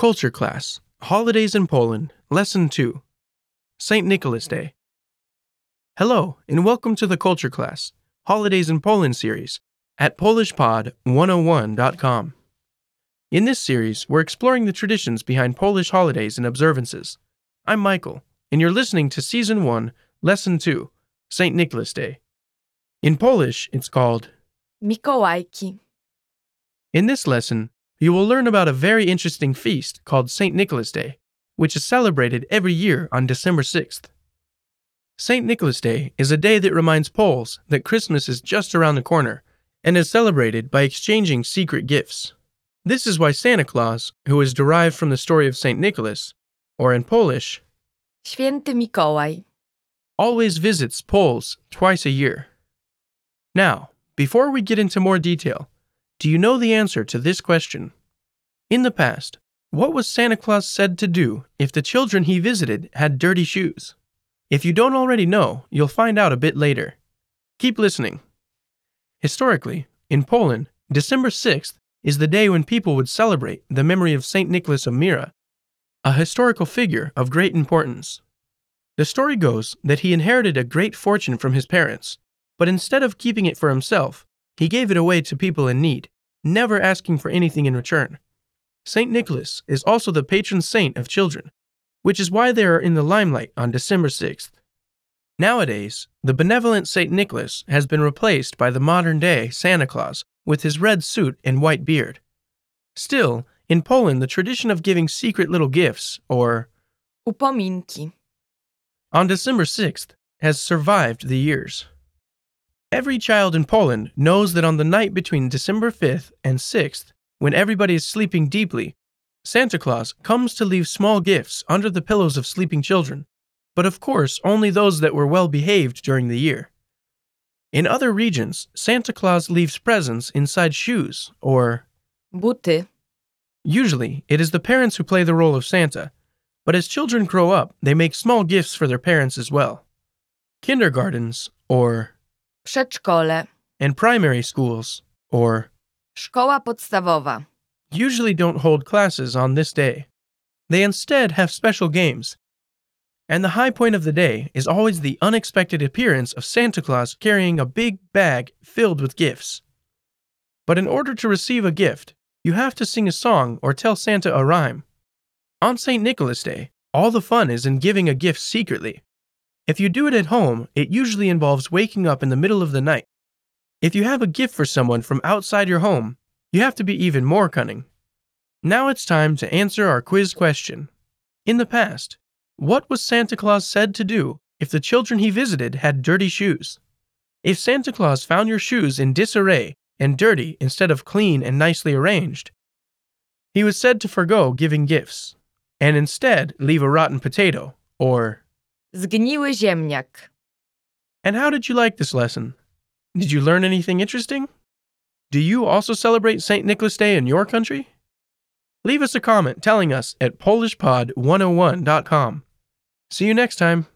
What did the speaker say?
Culture Class Holidays in Poland, Lesson 2 St. Nicholas Day. Hello, and welcome to the Culture Class Holidays in Poland series at PolishPod101.com. In this series, we're exploring the traditions behind Polish holidays and observances. I'm Michael, and you're listening to Season 1, Lesson 2 St. Nicholas Day. In Polish, it's called Mikołajki. In this lesson, you will learn about a very interesting feast called St. Nicholas Day, which is celebrated every year on December 6th. St. Nicholas Day is a day that reminds Poles that Christmas is just around the corner and is celebrated by exchanging secret gifts. This is why Santa Claus, who is derived from the story of St. Nicholas, or in Polish, Święty Mikołaj. always visits Poles twice a year. Now, before we get into more detail, do you know the answer to this question? In the past, what was Santa Claus said to do if the children he visited had dirty shoes? If you don't already know, you'll find out a bit later. Keep listening. Historically, in Poland, December 6th is the day when people would celebrate the memory of St. Nicholas of Myra, a historical figure of great importance. The story goes that he inherited a great fortune from his parents, but instead of keeping it for himself, he gave it away to people in need, never asking for anything in return. St. Nicholas is also the patron saint of children, which is why they are in the limelight on December 6th. Nowadays, the benevolent St. Nicholas has been replaced by the modern day Santa Claus with his red suit and white beard. Still, in Poland, the tradition of giving secret little gifts, or Upominki. on December 6th, has survived the years. Every child in Poland knows that on the night between December 5th and 6th, when everybody is sleeping deeply, Santa Claus comes to leave small gifts under the pillows of sleeping children, but of course only those that were well behaved during the year. In other regions, Santa Claus leaves presents inside shoes, or Buty. usually it is the parents who play the role of Santa, but as children grow up, they make small gifts for their parents as well. Kindergartens, or Przedszkole. and primary schools, or Szkoła podstawowa. usually don't hold classes on this day. They instead have special games. And the high point of the day is always the unexpected appearance of Santa Claus carrying a big bag filled with gifts. But in order to receive a gift, you have to sing a song or tell Santa a rhyme. On St. Nicholas Day, all the fun is in giving a gift secretly. If you do it at home, it usually involves waking up in the middle of the night. If you have a gift for someone from outside your home, you have to be even more cunning. Now it's time to answer our quiz question. In the past, what was Santa Claus said to do if the children he visited had dirty shoes? If Santa Claus found your shoes in disarray and dirty instead of clean and nicely arranged, he was said to forego giving gifts and instead leave a rotten potato, or. Zgniły ziemniak. And how did you like this lesson? Did you learn anything interesting? Do you also celebrate St. Nicholas Day in your country? Leave us a comment telling us at PolishPod101.com. See you next time.